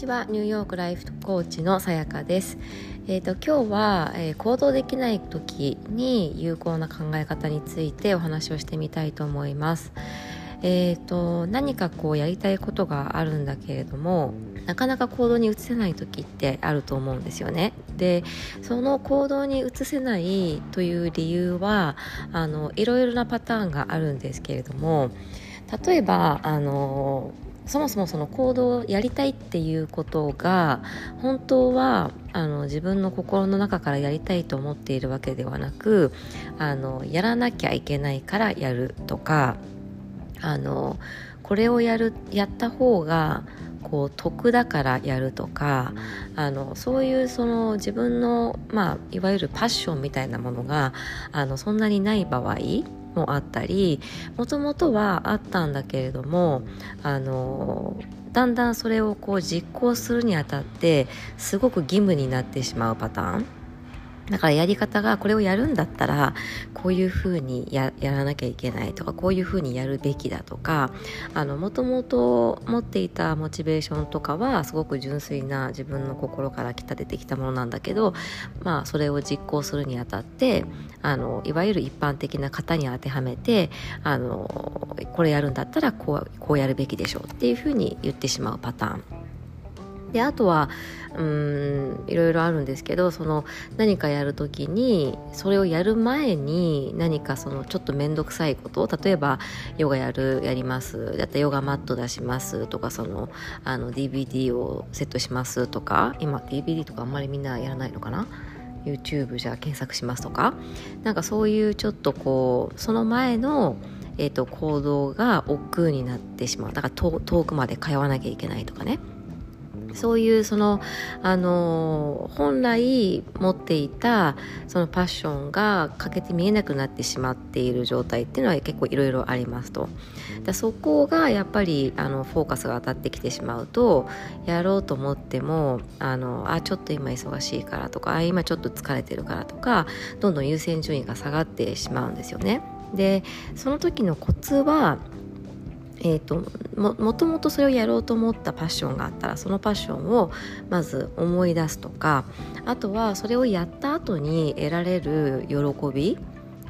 ちはニューヨークライフコーチのさやかです。え、ー、と今日は、えー、行動できない時に有効な考え方についてお話をしてみたいと思います。えーと、何かこうやりたいことがあるんだけれどもなかなか行動に移せない時ってあると思うんですよね。でその行動に移せないという理由はあのいろいろなパターンがあるんですけれども例えばあのそもそもその行動をやりたいっていうことが本当はあの自分の心の中からやりたいと思っているわけではなくあのやらなきゃいけないからやるとかあのこれをやるやった方がこう得だからやるとかあのそういうその自分の、まあ、いわゆるパッションみたいなものがあのそんなにない場合もあったりもともとはあったんだけれどもあのだんだんそれをこう実行するにあたってすごく義務になってしまうパターン。だからやり方がこれをやるんだったらこういうふうにやらなきゃいけないとかこういうふうにやるべきだとかもともと持っていたモチベーションとかはすごく純粋な自分の心からきた出てきたものなんだけど、まあ、それを実行するにあたってあのいわゆる一般的な型に当てはめてあのこれやるんだったらこうこうやるべきでしょうっていうふうに言ってしまうパターン。であとはうんいろいろあるんですけどその何かやるときにそれをやる前に何かそのちょっと面倒くさいことを例えばヨガやるやります。だったヨガマット出します。とかそのあの DVD をセットしますとか今 DVD とかあんまりみんなやらないのかな？YouTube じゃ検索しますとか。なんかそういうちょっとこうその前のえーと行動が億劫になってしまう。だから遠くまで通わなきゃいけないとかね。そういうそのあの本来持っていたそのパッションが欠けて見えなくなってしまっている状態っていうのは結構いろいろありますと。だそこがやっぱりあのフォーカスが当たってきてしまうとやろうと思ってもあのあちょっと今忙しいからとかあ今ちょっと疲れてるからとかどんどん優先順位が下がってしまうんですよね。でその時のコツはえーと、ももともとそれをやろうと思ったパッションがあったらそのパッションをまず思い出すとかあとはそれをやった後に得られる喜び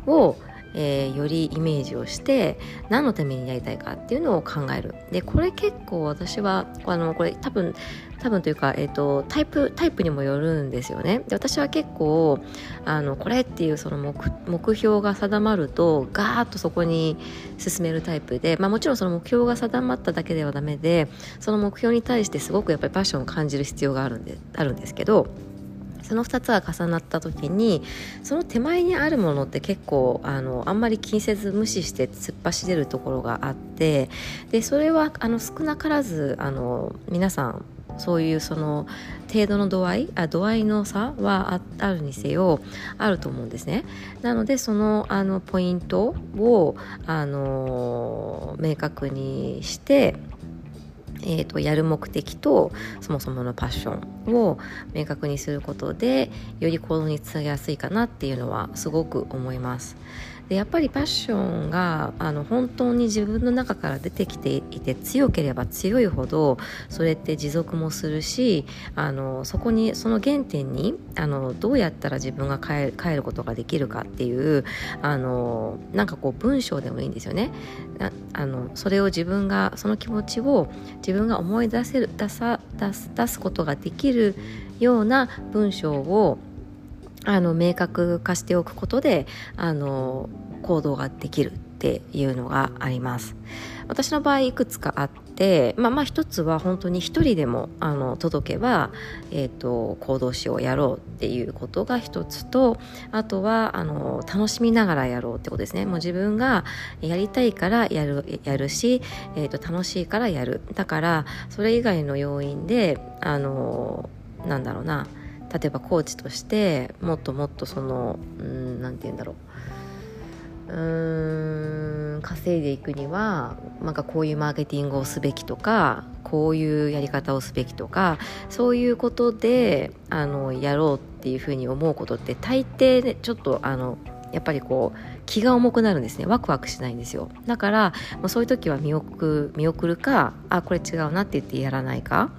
をえー、よりイメージをして何のためにやりたいかっていうのを考える。でこれ結構私はあのこれ多分多分というか、えーと、タイプタイプにもよるんですよね。で私は結構あのこれっていうその目目標が定まるとガーッとそこに進めるタイプで、まあ、もちろんその目標が定まっただけではダメでその目標に対してすごくやっぱりパッションを感じる必要があるんであるんですけどその2つが重なった時にその手前にあるものって結構あのあんまり気にせず無視して突っ走れるところがあってでそれはあの少なからずあの皆さんそういうその程度の度合いあ度合いの差はああるにせよあると思うんですね。なのでそのあのポイントをあの明確にしてえーと、やる目的とそもそものパッションを明確にすることでより行動につなげやすいかなっていうのはすごく思います。でやっぱりパッションがあの本当に自分の中から出てきていて強ければ強いほどそれって持続もするしあのそこにその原点にあのどうやったら自分が変え変えることができるかっていうあのなんかこう文章でもいいんですよね。あのそれを自分がその気持ちを自自分が思い出せる出さ出す出すことができるような文章をあの明確化しておくことであの行動ができる。っていうのがあります。私の場合いくつかあってまあまあ一つは本当に一人でもあの届けば、えーと、行動しようやろうっていうことが一つとあとはあの楽しみながらやろうってことですね。もう自分がやりたいからやるやるし、えーと楽しいからやる。だからそれ以外の要因であのなんだろうな。例えばコーチとしてもっともっとその何て言うんだろう。うーん稼いでいくにはなんかこういうマーケティングをすべきとかこういうやり方をすべきとかそういうことであのやろうっていうふうに思うことって大抵、ね、ちょっとあのやっぱりこう気が重くなるんですね。ワクワクしないんですよ。だからもうそういう時は見送見送るかあこれ違うなって言ってやらないか。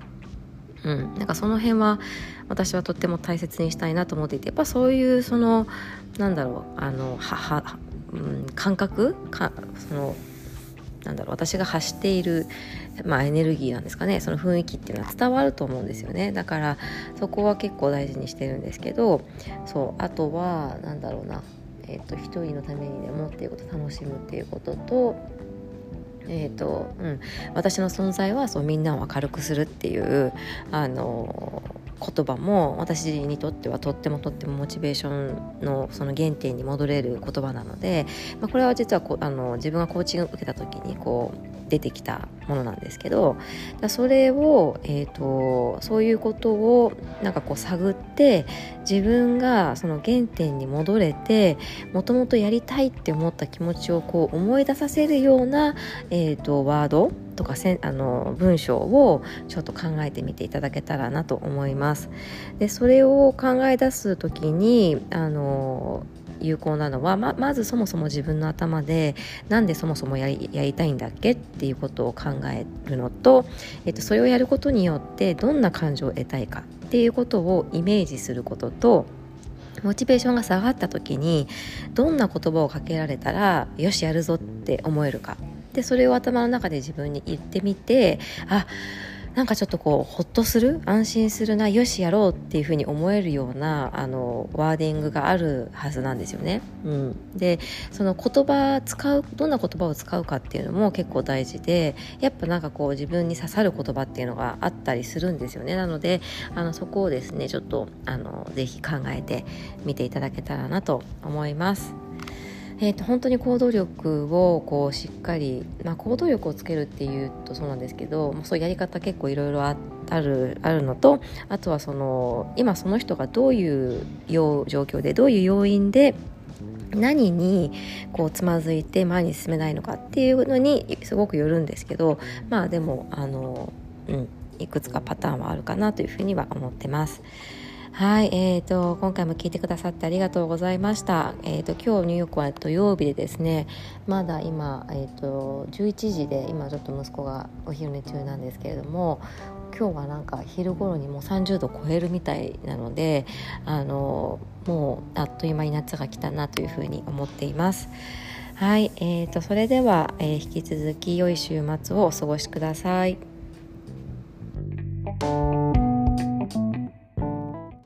うん、なんかその辺は私はとっても大切にしたいなと思っていてやっぱそういうそのなんだろうあのはは、うん、感覚？かそのなんだろう私が発している、まあ、エネルギーなんですかね。その雰囲気っていうのは伝わると思うんですよね。だからそこは結構大事にしてるんですけどそうあとはなんだろうな、えーと、一人のためにでもっていうこと楽しむっていうこととえーとうん、私の存在はそうみんなを明るくするっていうあの言葉も私にとってはとってもとってもモチベーションのその原点に戻れる言葉なので、まあ、これは実はこあの自分がコーチングを受けた時にこう出てきたものなんですけどそれを、えーと、そういうことをなんかこう探って自分がその原点に戻れてもともとやりたいって思った気持ちをこう思い出させるような、えーと、ワードとかせあの文章をちょっと考えてみていただけたらなと思います。でそれを考え出す時にあの有効なのはままずそもそも自分の頭でなんでそもそもやりやりたいんだっけっていうことを考えるのと、えっと、それをやることによってどんな感情を得たいかっていうことをイメージすることとモチベーションが下がった時にどんな言葉をかけられたらよしやるぞって思えるかでそれを頭の中で自分に言ってみてあなんかちょっとこうほっとする安心するなよしやろうっていうふうに思えるようなあのワーディングがあるはずなんですよね。うん、でその言葉使うどんな言葉を使うかっていうのも結構大事でやっぱなんかこう自分に刺さる言葉っていうのがあったりするんですよね。なのであのそこをですねちょっとあのぜひ考えてみていただけたらなと思います。えーと、本当に行動力をこうしっかり、まあ、行動力をつけるっていうとそうなんですけど、そういうやり方結構いろいろあるあるのとあとはその今その人がどういう状況でどういう要因で何にこうつまずいて前に進めないのかっていうのにすごくよるんですけどまあでもあの、うん、いくつかパターンはあるかなというふうには思ってます。はい、えーと、今回も聞いてくださってありがとうございました。えーと、今日ニューヨークは土曜日でですねまだ今、えーと、11時で今ちょっと息子がお昼寝中なんですけれども今日はなんか昼頃にもう30度超えるみたいなのであのもうあっという間に夏が来たなというふうに思っています。はい、えーと、それでは、えー、引き続き良い週末をお過ごしください。